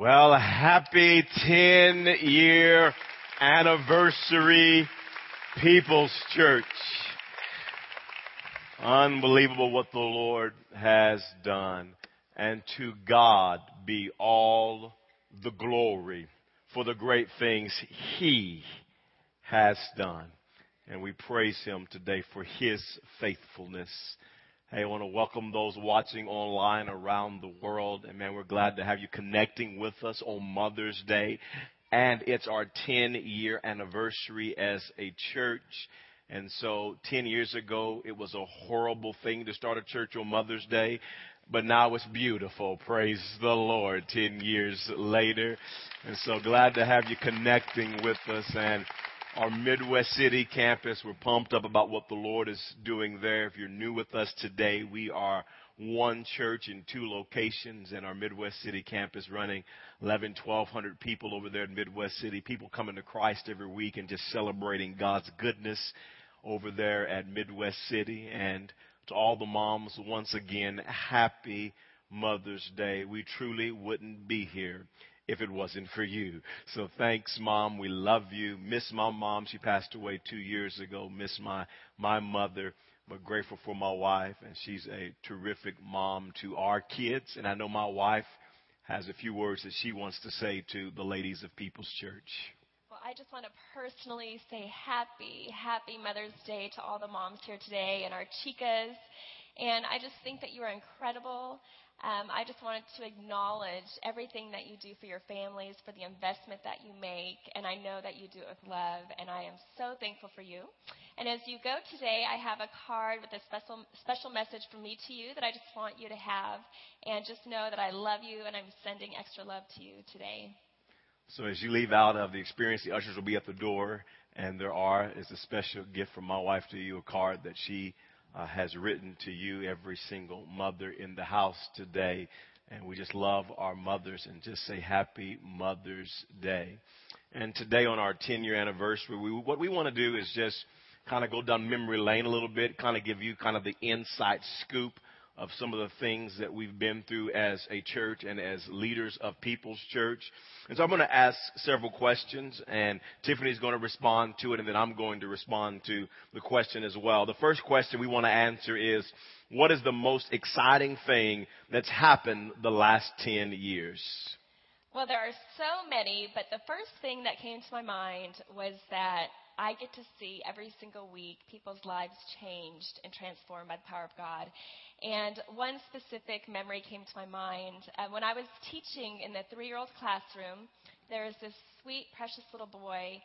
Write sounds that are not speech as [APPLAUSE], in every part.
Well, happy 10 year anniversary, People's Church. Unbelievable what the Lord has done. And to God be all the glory for the great things He has done. And we praise Him today for His faithfulness. Hey, I want to welcome those watching online around the world. And man, we're glad to have you connecting with us on Mother's Day. And it's our 10 year anniversary as a church. And so 10 years ago, it was a horrible thing to start a church on Mother's Day. But now it's beautiful. Praise the Lord 10 years later. And so glad to have you connecting with us. And our Midwest City campus. We're pumped up about what the Lord is doing there. If you're new with us today, we are one church in two locations in our Midwest City campus running 11, 1200 people over there in Midwest City. People coming to Christ every week and just celebrating God's goodness over there at Midwest City. And to all the moms, once again, happy Mother's Day. We truly wouldn't be here if it wasn't for you. So thanks, mom. We love you. Miss my mom. She passed away two years ago. Miss my, my mother, but grateful for my wife. And she's a terrific mom to our kids. And I know my wife has a few words that she wants to say to the ladies of People's Church. Well, I just want to personally say happy, happy Mother's Day to all the moms here today and our chicas. And I just think that you are incredible. Um, I just wanted to acknowledge everything that you do for your families, for the investment that you make, and I know that you do it with love, and I am so thankful for you. And as you go today, I have a card with a special special message from me to you that I just want you to have, and just know that I love you, and I'm sending extra love to you today. So as you leave out of the experience, the ushers will be at the door, and there are is a special gift from my wife to you, a card that she uh, has written to you, every single mother in the house today. And we just love our mothers and just say happy Mother's Day. And today on our 10 year anniversary, we, what we want to do is just kind of go down memory lane a little bit, kind of give you kind of the inside scoop of some of the things that we've been through as a church and as leaders of People's Church. And so I'm going to ask several questions, and Tiffany's going to respond to it, and then I'm going to respond to the question as well. The first question we want to answer is, what is the most exciting thing that's happened the last 10 years? Well, there are so many, but the first thing that came to my mind was that I get to see every single week people's lives changed and transformed by the power of God. And one specific memory came to my mind. Uh, when I was teaching in the three year old classroom, there was this sweet, precious little boy,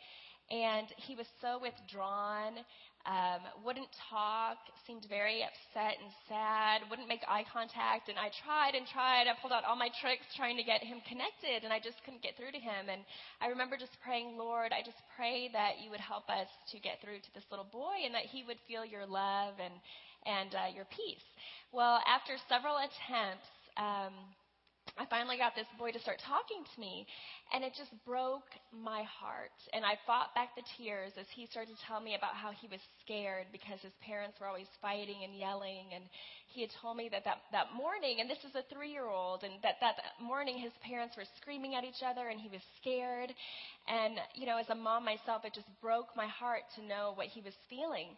and he was so withdrawn um, wouldn't talk, seemed very upset and sad, wouldn't make eye contact. And I tried and tried. I pulled out all my tricks trying to get him connected, and I just couldn't get through to him. And I remember just praying, Lord, I just pray that you would help us to get through to this little boy and that he would feel your love and, and uh, your peace. Well, after several attempts, um, I finally got this boy to start talking to me, and it just broke my heart. And I fought back the tears as he started to tell me about how he was scared because his parents were always fighting and yelling. And he had told me that that, that morning, and this is a three year old, and that, that that morning his parents were screaming at each other and he was scared. And, you know, as a mom myself, it just broke my heart to know what he was feeling.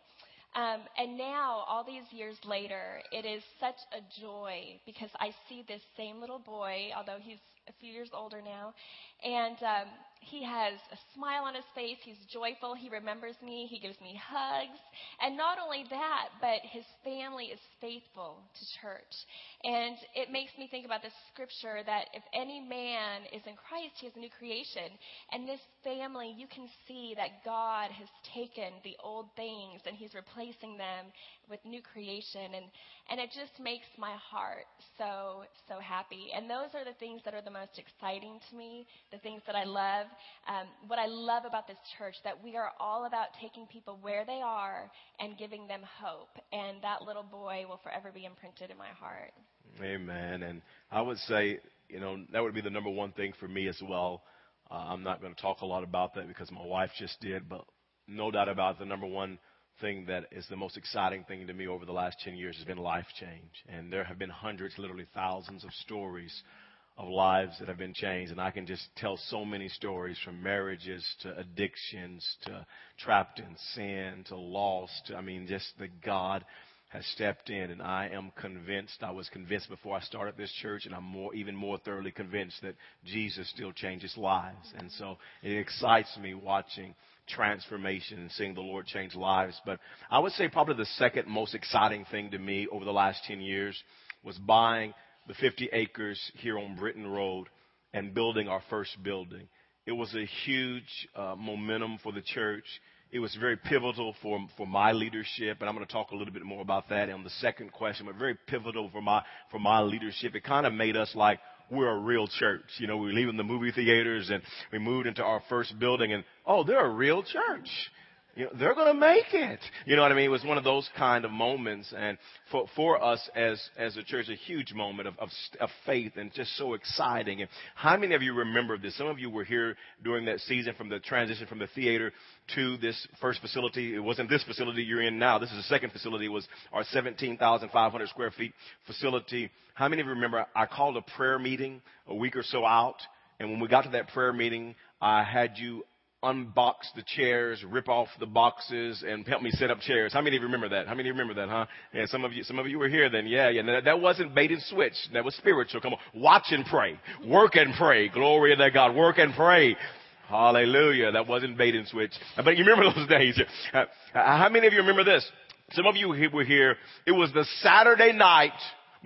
Um, and now, all these years later, it is such a joy because I see this same little boy, although he's a few years older now, and um, he has a smile on his face. He's joyful. He remembers me. He gives me hugs. And not only that, but his family is faithful to church. And it makes me think about the scripture that if any man is in Christ, he is a new creation. And this family, you can see that God has taken the old things and he's replacing them with new creation. And, and it just makes my heart so, so happy. And those are the things that are the most exciting to me, the things that I love. Um, what I love about this church, that we are all about taking people where they are and giving them hope. And that little boy will forever be imprinted in my heart. Amen. And I would say, you know, that would be the number one thing for me as well. Uh, I'm not going to talk a lot about that because my wife just did, but no doubt about it, the number one thing that is the most exciting thing to me over the last 10 years has been life change. And there have been hundreds, literally thousands of stories of lives that have been changed. And I can just tell so many stories from marriages to addictions to trapped in sin to lost. I mean, just that God has stepped in and I am convinced, I was convinced before I started this church and I'm more, even more thoroughly convinced that Jesus still changes lives. And so it excites me watching transformation and seeing the Lord change lives. But I would say probably the second most exciting thing to me over the last 10 years was buying the 50 acres here on Britton Road and building our first building. It was a huge uh, momentum for the church. It was very pivotal for, for my leadership, and I'm going to talk a little bit more about that on the second question, but very pivotal for my, for my leadership. It kind of made us like, we're a real church. You know, we were leaving the movie theaters and we moved into our first building and, oh, they're a real church. You know, they're going to make it. You know what I mean? It was one of those kind of moments. And for, for us as, as a church, a huge moment of, of, of faith and just so exciting. And how many of you remember this? Some of you were here during that season from the transition from the theater to this first facility. It wasn't this facility you're in now. This is the second facility. It was our 17,500 square feet facility. How many of you remember I called a prayer meeting a week or so out? And when we got to that prayer meeting, I had you unbox the chairs, rip off the boxes, and help me set up chairs. How many of you remember that? How many of you remember that, huh? Yeah, some of you, some of you were here then. Yeah, yeah. That, that wasn't bait and switch. That was spiritual. Come on. Watch and pray. Work and pray. Glory to God. Work and pray. Hallelujah. That wasn't bait and switch. But you remember [LAUGHS] those days. Uh, how many of you remember this? Some of you were here. It was the Saturday night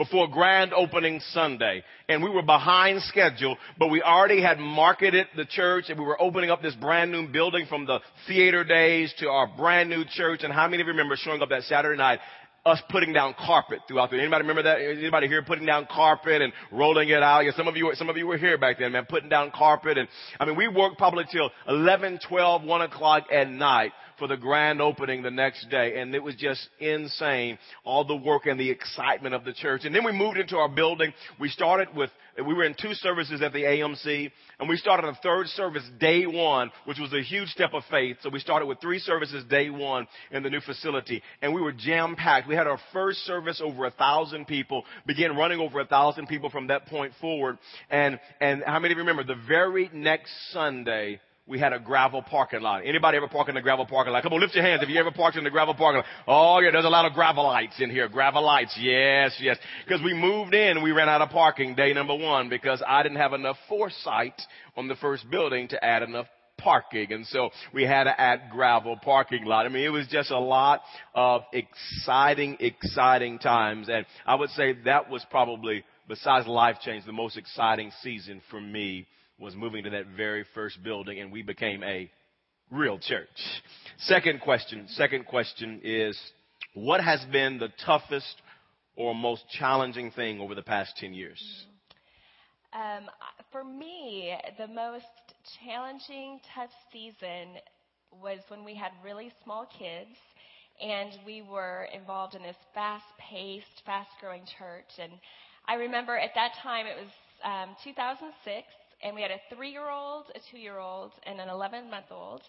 before grand opening Sunday. And we were behind schedule, but we already had marketed the church and we were opening up this brand new building from the theater days to our brand new church. And how many of you remember showing up that Saturday night us putting down carpet throughout the, anybody remember that? Anybody here putting down carpet and rolling it out? Yeah, some of you, some of you were here back then, man, putting down carpet. And I mean, we worked probably till 11, 12, 1 o'clock at night for the grand opening the next day. And it was just insane. All the work and the excitement of the church. And then we moved into our building. We started with, we were in two services at the AMC and we started a third service day one, which was a huge step of faith. So we started with three services day one in the new facility and we were jam packed. We had our first service over a thousand people, began running over a thousand people from that point forward. And, and how many of you remember the very next Sunday, we had a gravel parking lot. Anybody ever park in the gravel parking lot? Come on, lift your hands if you ever parked in the gravel parking lot. Oh yeah, there's a lot of gravelites in here. Gravelites. Yes, yes. Because we moved in, we ran out of parking day number one because I didn't have enough foresight on the first building to add enough parking. And so we had to add gravel parking lot. I mean, it was just a lot of exciting, exciting times. And I would say that was probably, besides life change, the most exciting season for me was moving to that very first building and we became a real church. Second question, second question is, what has been the toughest or most challenging thing over the past 10 years? Um, for me, the most challenging, tough season was when we had really small kids and we were involved in this fast paced, fast growing church. And I remember at that time it was um, 2006 and we had a three year old, a two year old, and an 11 month old.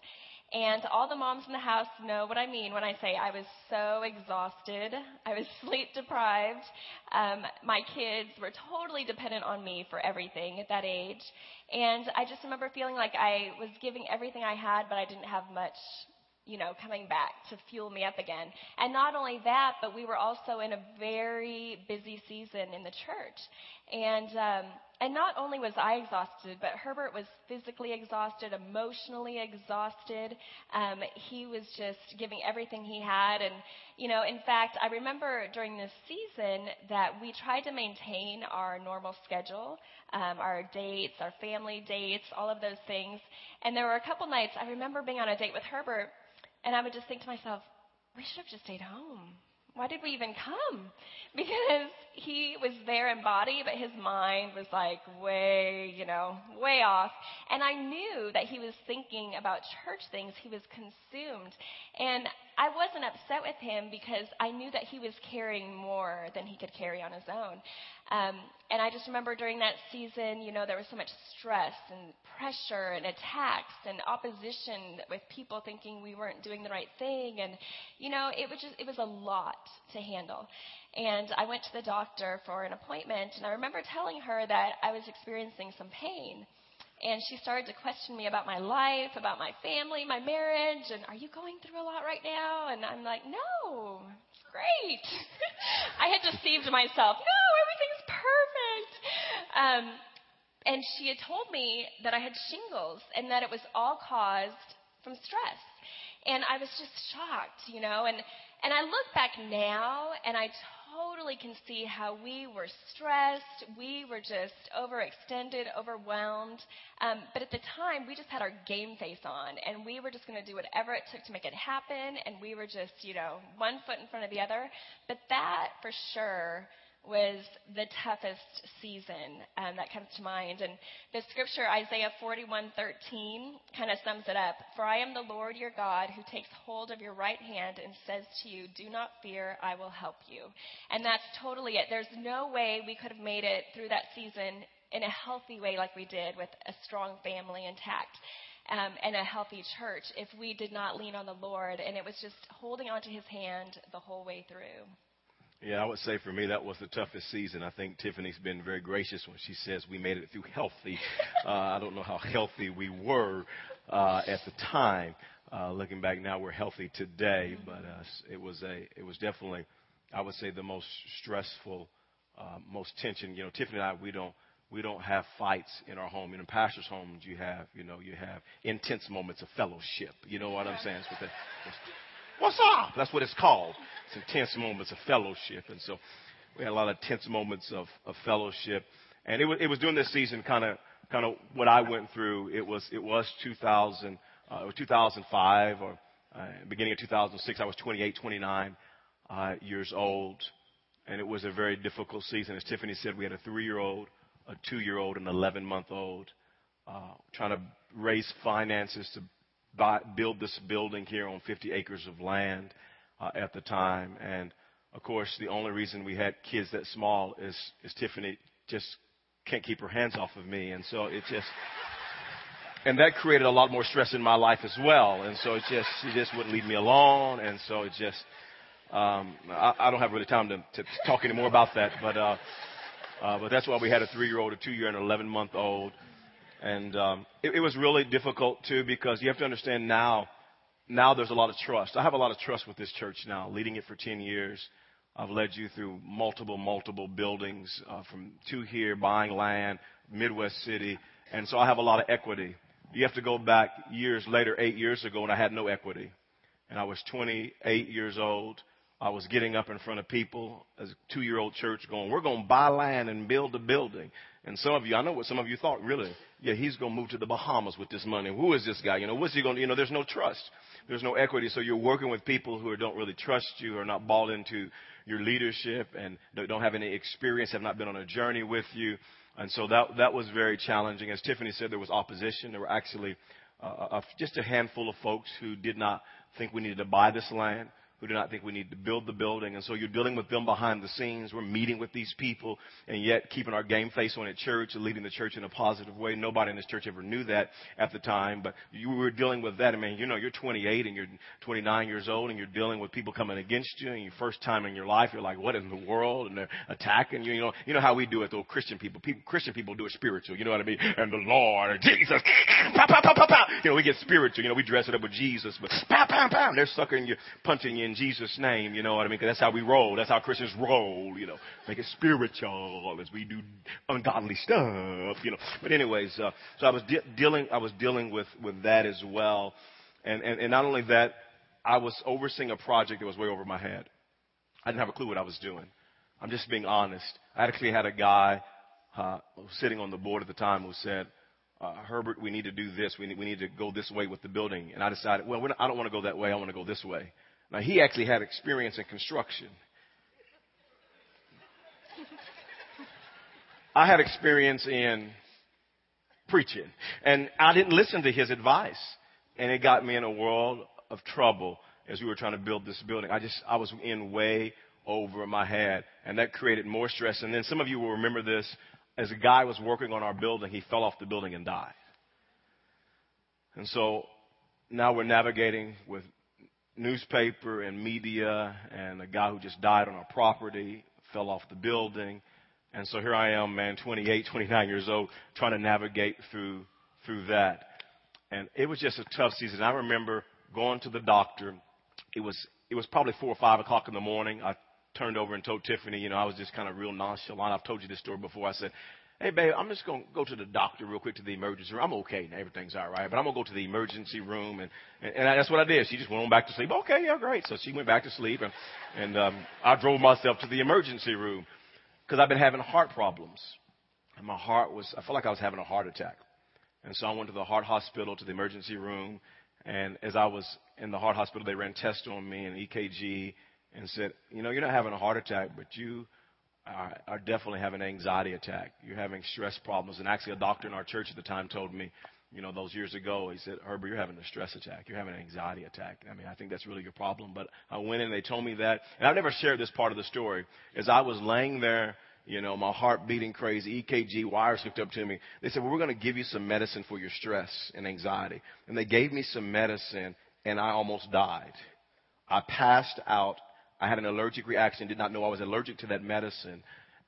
And all the moms in the house know what I mean when I say I was so exhausted. I was [LAUGHS] sleep deprived. Um, my kids were totally dependent on me for everything at that age. And I just remember feeling like I was giving everything I had, but I didn't have much you know, coming back to fuel me up again. And not only that, but we were also in a very busy season in the church. And, um, and not only was I exhausted, but Herbert was physically exhausted, emotionally exhausted. Um, he was just giving everything he had. And, you know, in fact, I remember during this season that we tried to maintain our normal schedule, um, our dates, our family dates, all of those things. And there were a couple nights, I remember being on a date with Herbert, and I would just think to myself, we should have just stayed home. Why did we even come? [LAUGHS] Because he was there in body, but his mind was like way, you know, way off. And I knew that he was thinking about church things. He was consumed. And I wasn't upset with him because I knew that he was carrying more than he could carry on his own. Um, and I just remember during that season, you know, there was so much stress and pressure and attacks and opposition with people thinking we weren't doing the right thing. And, you know, it was just, it was a lot to handle. And I went to the doctor for an appointment, and I remember telling her that I was experiencing some pain. And she started to question me about my life, about my family, my marriage, and are you going through a lot right now? And I'm like, no, it's great. [LAUGHS] I had deceived myself. No, everything's perfect. Um, and she had told me that I had shingles and that it was all caused from stress. And I was just shocked, you know, and, and I look back now and I totally can see how we were stressed. We were just overextended, overwhelmed. Um, but at the time, we just had our game face on, and we were just going to do whatever it took to make it happen. And we were just, you know, one foot in front of the other. But that, for sure, was the toughest season um, that comes to mind. And the scripture, Isaiah 41:13, kind of sums it up. For I am the Lord your God who takes hold of your right hand and says to you, Do not fear, I will help you. And that's totally it. There's no way we could have made it through that season in a healthy way like we did with a strong family intact. Um, and a healthy church if we did not lean on the Lord. And it was just holding onto his hand the whole way through. Yeah, I would say for me that was the toughest season. I think Tiffany's been very gracious when she says we made it through healthy. [LAUGHS] Uh, I don't know how healthy we were uh, at the time. Uh, looking back now, we're healthy today, but uh, it was a it was definitely, I would say, the most stressful, uh, most tension. You know, Tiffany and I, we don't we don't have fights in our home. In pastors' homes, you have you know you have intense moments of fellowship. You know what I'm saying? It's with the, What's up? That's what it's called. It's intense moments of fellowship. And so we had a lot of tense moments of, of fellowship. And it was, it was during this season kind of, kind of what I went through. It was, it was 2000, uh, it was 2005 or uh, beginning of 2006. I was 28, 29 uh, years old. And it was a very difficult season. As Tiffany said, we had a three year old, a two year old, an 11 month old. Uh, trying to raise finances to buy, build this building here on 50 acres of land uh, at the time. And of course, the only reason we had kids that small is, is Tiffany just can't keep her hands off of me. And so it just, and that created a lot more stress in my life as well. And so it just, she just wouldn't leave me alone. And so it just, um, I, I don't have really time to, to talk anymore about that, but, uh, uh, but that's why we had a three-year-old, a two-year, and an 11-month-old. And um, it, it was really difficult too because you have to understand now. Now there's a lot of trust. I have a lot of trust with this church now. Leading it for 10 years, I've led you through multiple, multiple buildings uh, from two here, buying land, Midwest City, and so I have a lot of equity. You have to go back years later, eight years ago, when I had no equity, and I was 28 years old. I was getting up in front of people as a two-year-old church, going, "We're going to buy land and build a building." And some of you, I know what some of you thought. Really, yeah, he's going to move to the Bahamas with this money. Who is this guy? You know, what's he going to, you know, there's no trust. There's no equity. So you're working with people who don't really trust you, are not bought into your leadership and don't have any experience, have not been on a journey with you. And so that, that was very challenging. As Tiffany said, there was opposition. There were actually uh, a, just a handful of folks who did not think we needed to buy this land who do not think we need to build the building. And so you're dealing with them behind the scenes. We're meeting with these people and yet keeping our game face on at church and leading the church in a positive way. Nobody in this church ever knew that at the time, but you were dealing with that. I mean, you know, you're 28 and you're 29 years old and you're dealing with people coming against you and your first time in your life, you're like, what in the world? And they're attacking you. You know, you know how we do it though. Christian people, people, Christian people do it spiritual. You know what I mean? And the Lord, Jesus, [LAUGHS] pow, pow, pow, pow, pow. You know, we get spiritual. You know, we dress it up with Jesus, but pow, pow, pow. They're sucking you, punching you in Jesus' name, you know what I mean? Because that's how we roll. That's how Christians roll, you know. Make it spiritual as we do ungodly stuff, you know. But anyways, uh, so I was de- dealing, I was dealing with, with that as well. And, and, and not only that, I was overseeing a project that was way over my head. I didn't have a clue what I was doing. I'm just being honest. I actually had a guy uh, sitting on the board at the time who said, uh, Herbert, we need to do this. We need, we need to go this way with the building. And I decided, well, not, I don't want to go that way. I want to go this way. Now, he actually had experience in construction. I had experience in preaching. And I didn't listen to his advice. And it got me in a world of trouble. as we were trying to build this building. I just, I was in way over my head, and that created more stress. And then some of you will remember this. As a guy was working on our building, he fell off the building and died. And so now we're navigating with newspaper and media and a guy who just died on our property, fell off the building. And so here I am, man, 28, 29 years old, trying to navigate through, through that. And it was just a tough season. I remember going to the doctor. It was, it was probably four or five o'clock in the morning. I turned over and told Tiffany, you know, I was just kind of real nonchalant. I've told you this story before. I said, hey, babe, I'm just going to go to the doctor real quick to the emergency room. I'm okay. Everything's all right. But I'm going to go to the emergency room. And, and, and that's what I did. She just went on back to sleep. Okay, yeah, great. So she went back to sleep. And, and um, I drove myself to the emergency room because I've been having heart problems. And my heart was, I felt like I was having a heart attack. And so I went to the heart hospital, to the emergency room. And as I was in the heart hospital, they ran tests on me and EKG and said, you know, you're not having a heart attack, but you are, definitely having an anxiety attack. You're having stress problems. And actually, a doctor in our church at the time told me, you know, those years ago, he said, Herbert, you're having a stress attack. You're having an anxiety attack. I mean, I think that's really your problem. But I went in they told me that. And I've never shared this part of the story. As I was laying there, you know, my heart beating crazy, EKG wires hooked up to me. They said, well, we're going to give you some medicine for your stress and anxiety. And they gave me some medicine and I almost died. I passed out I had an allergic reaction, did not know I was allergic to that medicine.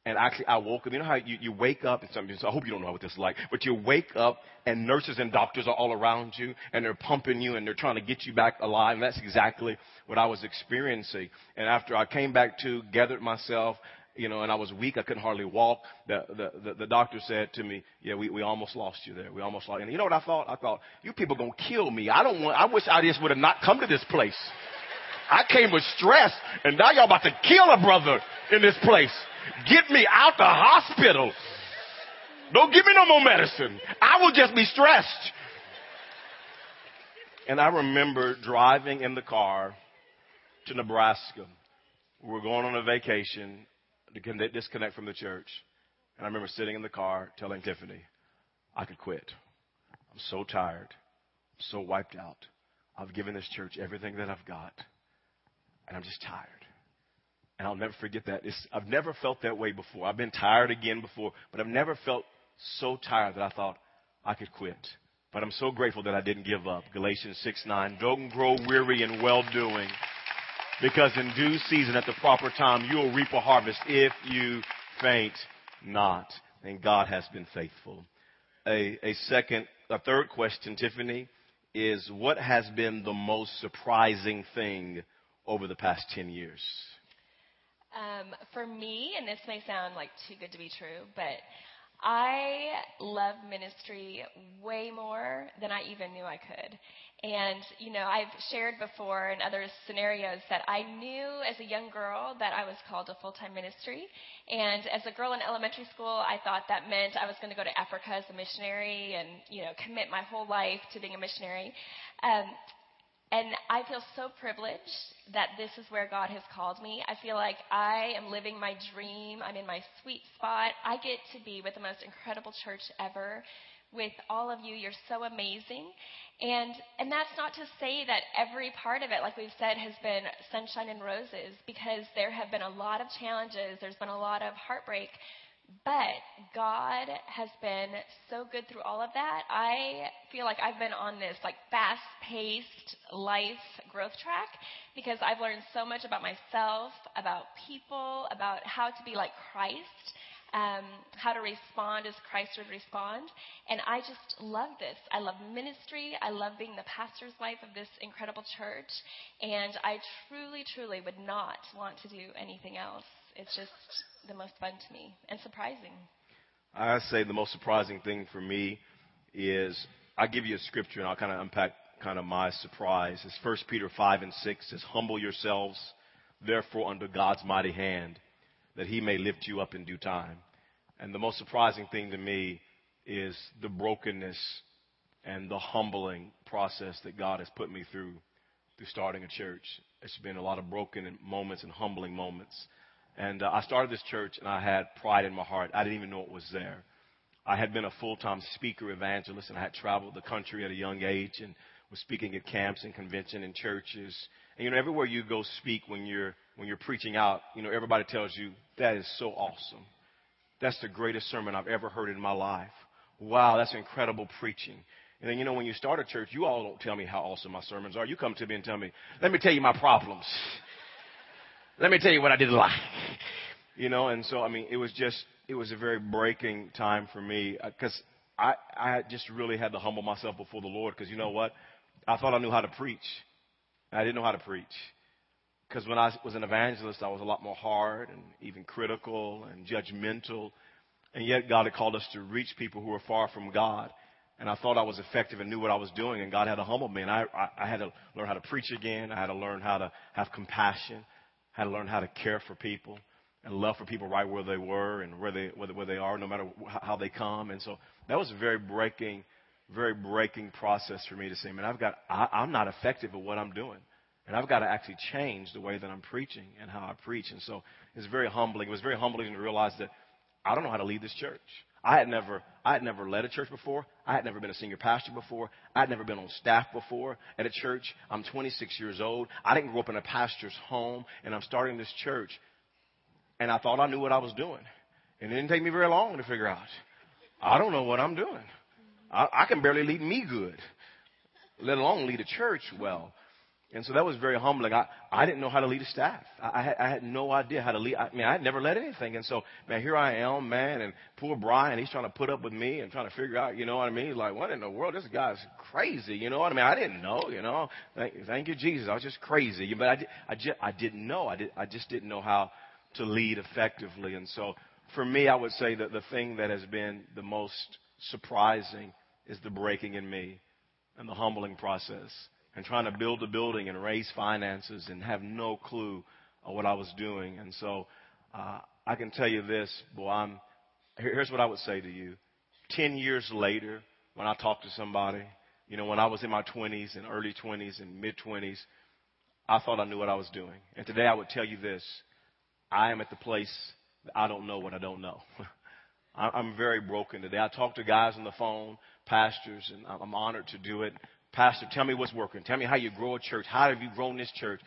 And actually, I woke up. You know how you, you wake up, and some, I hope you don't know what this is like, but you wake up and nurses and doctors are all around you, and they're pumping you, and they're trying to get you back alive. And that's exactly what I was experiencing. And after I came back to, gathered myself, you know, and I was weak. I couldn't hardly walk. The, the, the, the doctor said to me, yeah, we, we almost lost you there. We almost lost you. And you know what I thought? I thought, you people gonna kill me. I don't want, I wish I just would have not come to this place. I came with stress, and now y'all about to kill a brother in this place. Get me out the hospital. Don't give me no more medicine. I will just be stressed. And I remember driving in the car to Nebraska. We were going on a vacation to disconnect from the church. And I remember sitting in the car telling Tiffany, I could quit. I'm so tired. I'm so wiped out. I've given this church everything that I've got and I'm just tired. And I'll never forget that. It's, I've never felt that way before. I've been tired again before, but I've never felt so tired that I thought I could quit. But I'm so grateful that I didn't give up. Galatians 6 9. Don't grow weary in well doing, because in due season, at the proper time, you will reap a harvest if you faint not. And God has been faithful. A, a second, a third question, Tiffany, is what has been the most surprising thing over the past 10 years? Um, for me, and this may sound like too good to be true, but I love ministry way more than I even knew I could. And, you know, I've shared before in other scenarios that I knew as a young girl that I was called to full time ministry. And as a girl in elementary school, I thought that meant I was going to go to Africa as a missionary and, you know, commit my whole life to being a missionary. Um, and I feel so privileged that this is where God has called me. I feel like I am living my dream. I'm in my sweet spot. I get to be with the most incredible church ever. With all of you, you're so amazing. And and that's not to say that every part of it, like we've said, has been sunshine and roses, because there have been a lot of challenges. There's been a lot of heartbreak. But God has been so good through all of that. I feel like I've been on this like fast paced life growth track because I've learned so much about myself, about people, about how to be like Christ, um, how to respond as Christ would respond. And I just love this. I love ministry. I love being the pastor's wife of this incredible church. And I truly, truly would not want to do anything else. It's just the most fun to me and surprising? I say the most surprising thing for me is I give you a scripture and I'll kind of unpack kind of my surprise. It's 1 Peter 5 and 6 says, Humble yourselves, therefore, under God's mighty hand, that he may lift you up in due time. And the most surprising thing to me is the brokenness and the humbling process that God has put me through through starting a church. It's been a lot of broken moments and humbling moments. And uh, I started this church and I had pride in my heart. I didn't even know it was there. I had been a full time speaker evangelist and I had traveled the country at a young age and was speaking at camps and convention and churches. And you know, everywhere you go speak when you're when you're preaching out, you know, everybody tells you that is so awesome. That's the greatest sermon I've ever heard in my life. Wow, that's incredible preaching. And then, you know, when you start a church, you all don't tell me how awesome my sermons are. You come to me and tell me, let me tell you my problems. Let me tell you what I didn't like. [LAUGHS] You know, and so, I mean, it was just, it was a very breaking time for me because uh, I, I just really had to humble myself before the Lord because you know what? I thought I knew how to preach. and I didn't know how to preach. Because when I was an evangelist, I was a lot more hard and even critical and judgmental. And yet God had called us to reach people who were far from God. And I thought I was effective and knew what I was doing. And God had to humble me. And I, I, I had to learn how to preach again. I had to learn how to have compassion. Had to learn how to care for people and love for people right where they were and where they, where, where they are, no matter how they come. And so that was a very breaking, very breaking process for me to say, man, I've got, I, I'm not effective at what I'm doing. And I've got to actually change the way that I'm preaching and how I preach. And so it's very humbling. It was very humbling to realize that I don't know how to lead this church. I had never, I had never led a church before. I had never been a senior pastor before. I had never been on staff before at a church. I'm 26 years old. I didn't grow up in a pastor's home, and I'm starting this church. And I thought I knew what I was doing. And it didn't take me very long to figure out. I don't know what I'm doing. I, I can barely lead me good, let alone lead a church well. And so that was very humbling. I, I didn't know how to lead a staff. I, I, had, no idea how to lead. I mean, I had never led anything. And so, man, here I am, man, and poor Brian, he's trying to put up with me and trying to figure out, you know what I mean? Like, what in the world? This guy's crazy. You know what I mean? I didn't know, you know. Thank, thank you, Jesus. I was just crazy. But I, I, just, I didn't know. I, did, I just didn't know how to lead effectively. And so for me, I would say that the thing that has been the most surprising is the breaking in me and the humbling process and trying to build a building and raise finances and have no clue of what I was doing. And so uh, I can tell you this, boy, I'm, here's what I would say to you. Ten years later, when I talk to somebody, you know, when I was in my 20s and early 20s and mid 20s, I thought I knew what I was doing. And today I would tell you this. I am at the place that I don't know what I don't know. [LAUGHS] I'm very broken today. I talk to guys on the phone, pastors, and I'm honored to do it. Pastor, tell me what's working. Tell me how you grow a church. How have you grown this church?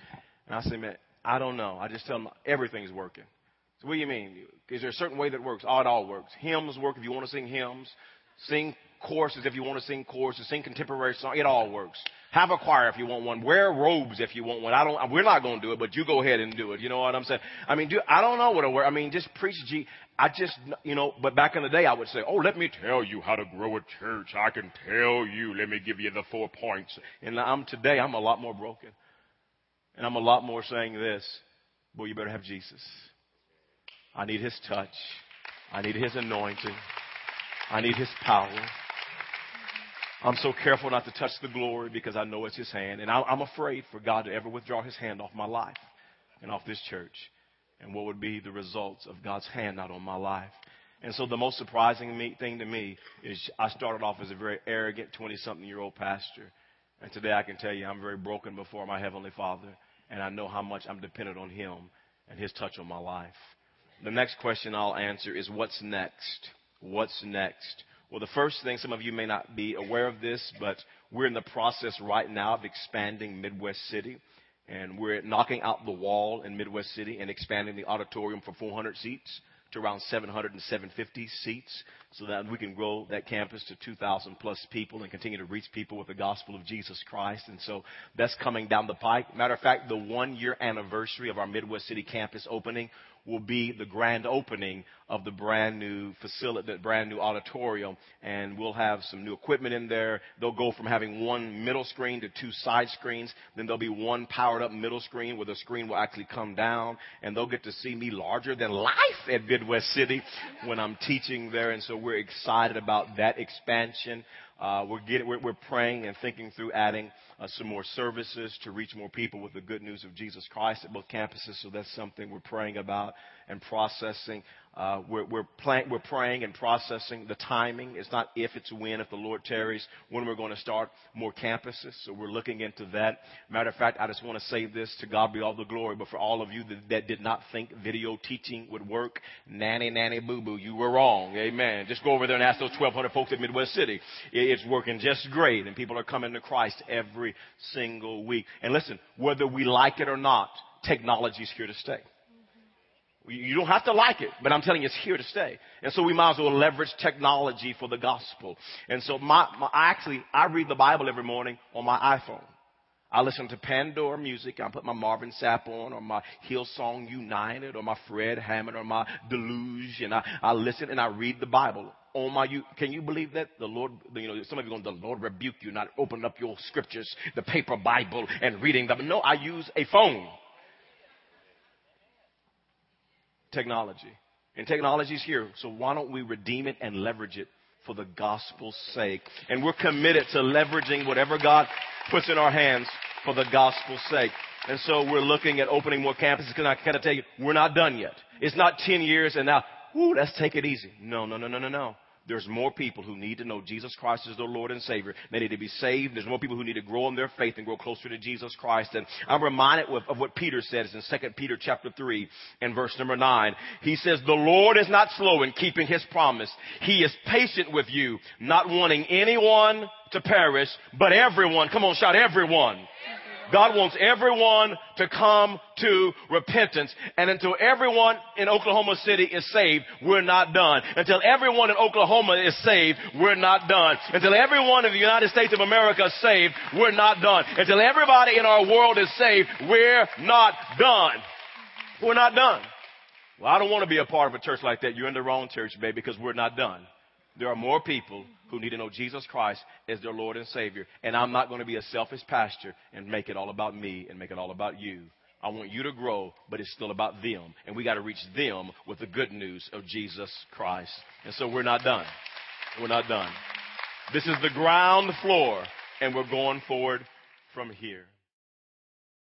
And I say, man, I don't know. I just tell them everything's working. So what do you mean? Is there a certain way that works? Oh, it all works. Hymns work if you want to sing hymns. Sing choruses if you want to sing choruses. Sing contemporary song. It all works. Have a choir if you want one. Wear robes if you want one. I don't. We're not going to do it, but you go ahead and do it. You know what I'm saying? I mean, do I don't know what to wear. I mean, just preach G. I just, you know, but back in the day, I would say, oh, let me tell you how to grow a church. I can tell you. Let me give you the four points. And I'm today, I'm a lot more broken, and I'm a lot more saying this. Boy, you better have Jesus. I need His touch. I need His anointing. I need His power. I'm so careful not to touch the glory because I know it's His hand. And I'm afraid for God to ever withdraw His hand off my life and off this church. And what would be the results of God's hand not on my life. And so the most surprising thing to me is I started off as a very arrogant 20 something year old pastor. And today I can tell you I'm very broken before my Heavenly Father. And I know how much I'm dependent on Him and His touch on my life. The next question I'll answer is what's next? What's next? Well, the first thing, some of you may not be aware of this, but we're in the process right now of expanding Midwest City. And we're knocking out the wall in Midwest City and expanding the auditorium from 400 seats to around 700 and 750 seats so that we can grow that campus to 2,000 plus people and continue to reach people with the gospel of Jesus Christ. And so that's coming down the pike. Matter of fact, the one year anniversary of our Midwest City campus opening will be the grand opening of the brand new facility, the brand new auditorium, and we'll have some new equipment in there. They'll go from having one middle screen to two side screens. Then there'll be one powered up middle screen where the screen will actually come down, and they'll get to see me larger than life at Midwest City when I'm teaching there. And so we're excited about that expansion. Uh, we're, getting, we're, we're praying and thinking through adding uh, some more services to reach more people with the good news of Jesus Christ at both campuses. So that's something we're praying about and processing uh, we're, we're, we're praying and processing the timing. It's not if, it's when, if the Lord tarries, when we're going to start more campuses. So we're looking into that. Matter of fact, I just want to say this to God be all the glory, but for all of you that, that did not think video teaching would work, nanny, nanny, boo boo, you were wrong. Amen. Just go over there and ask those 1,200 folks at Midwest City. It's working just great, and people are coming to Christ every single week. And listen, whether we like it or not, technology is here to stay. You don't have to like it, but I'm telling you, it's here to stay. And so we might as well leverage technology for the gospel. And so my, my I actually, I read the Bible every morning on my iPhone. I listen to Pandora music. I put my Marvin Sapp on, or my Hillsong United, or my Fred Hammond, or my Deluge, and I, I listen and I read the Bible on my. Can you believe that the Lord? You know, some of you going, the Lord rebuke you not opening up your scriptures, the paper Bible, and reading them. No, I use a phone technology. And technology is here, so why don't we redeem it and leverage it for the gospel's sake? And we're committed to leveraging whatever God puts in our hands for the gospel's sake. And so we're looking at opening more campuses. Can I, can I tell you, we're not done yet. It's not 10 years and now, whoo, let's take it easy. No, no, no, no, no, no. There's more people who need to know Jesus Christ as their Lord and Savior. They need to be saved. There's more people who need to grow in their faith and grow closer to Jesus Christ. And I'm reminded of, of what Peter says in 2 Peter chapter 3 and verse number 9. He says, The Lord is not slow in keeping His promise. He is patient with you, not wanting anyone to perish, but everyone. Come on, shout everyone God wants everyone to come to repentance. And until everyone in Oklahoma City is saved, we're not done. Until everyone in Oklahoma is saved, we're not done. Until everyone in the United States of America is saved, we're not done. Until everybody in our world is saved, we're not done. We're not done. Well, I don't want to be a part of a church like that. You're in the wrong church, baby, because we're not done. There are more people who need to know Jesus Christ as their Lord and Savior. And I'm not going to be a selfish pastor and make it all about me and make it all about you. I want you to grow, but it's still about them. And we got to reach them with the good news of Jesus Christ. And so we're not done. We're not done. This is the ground floor, and we're going forward from here.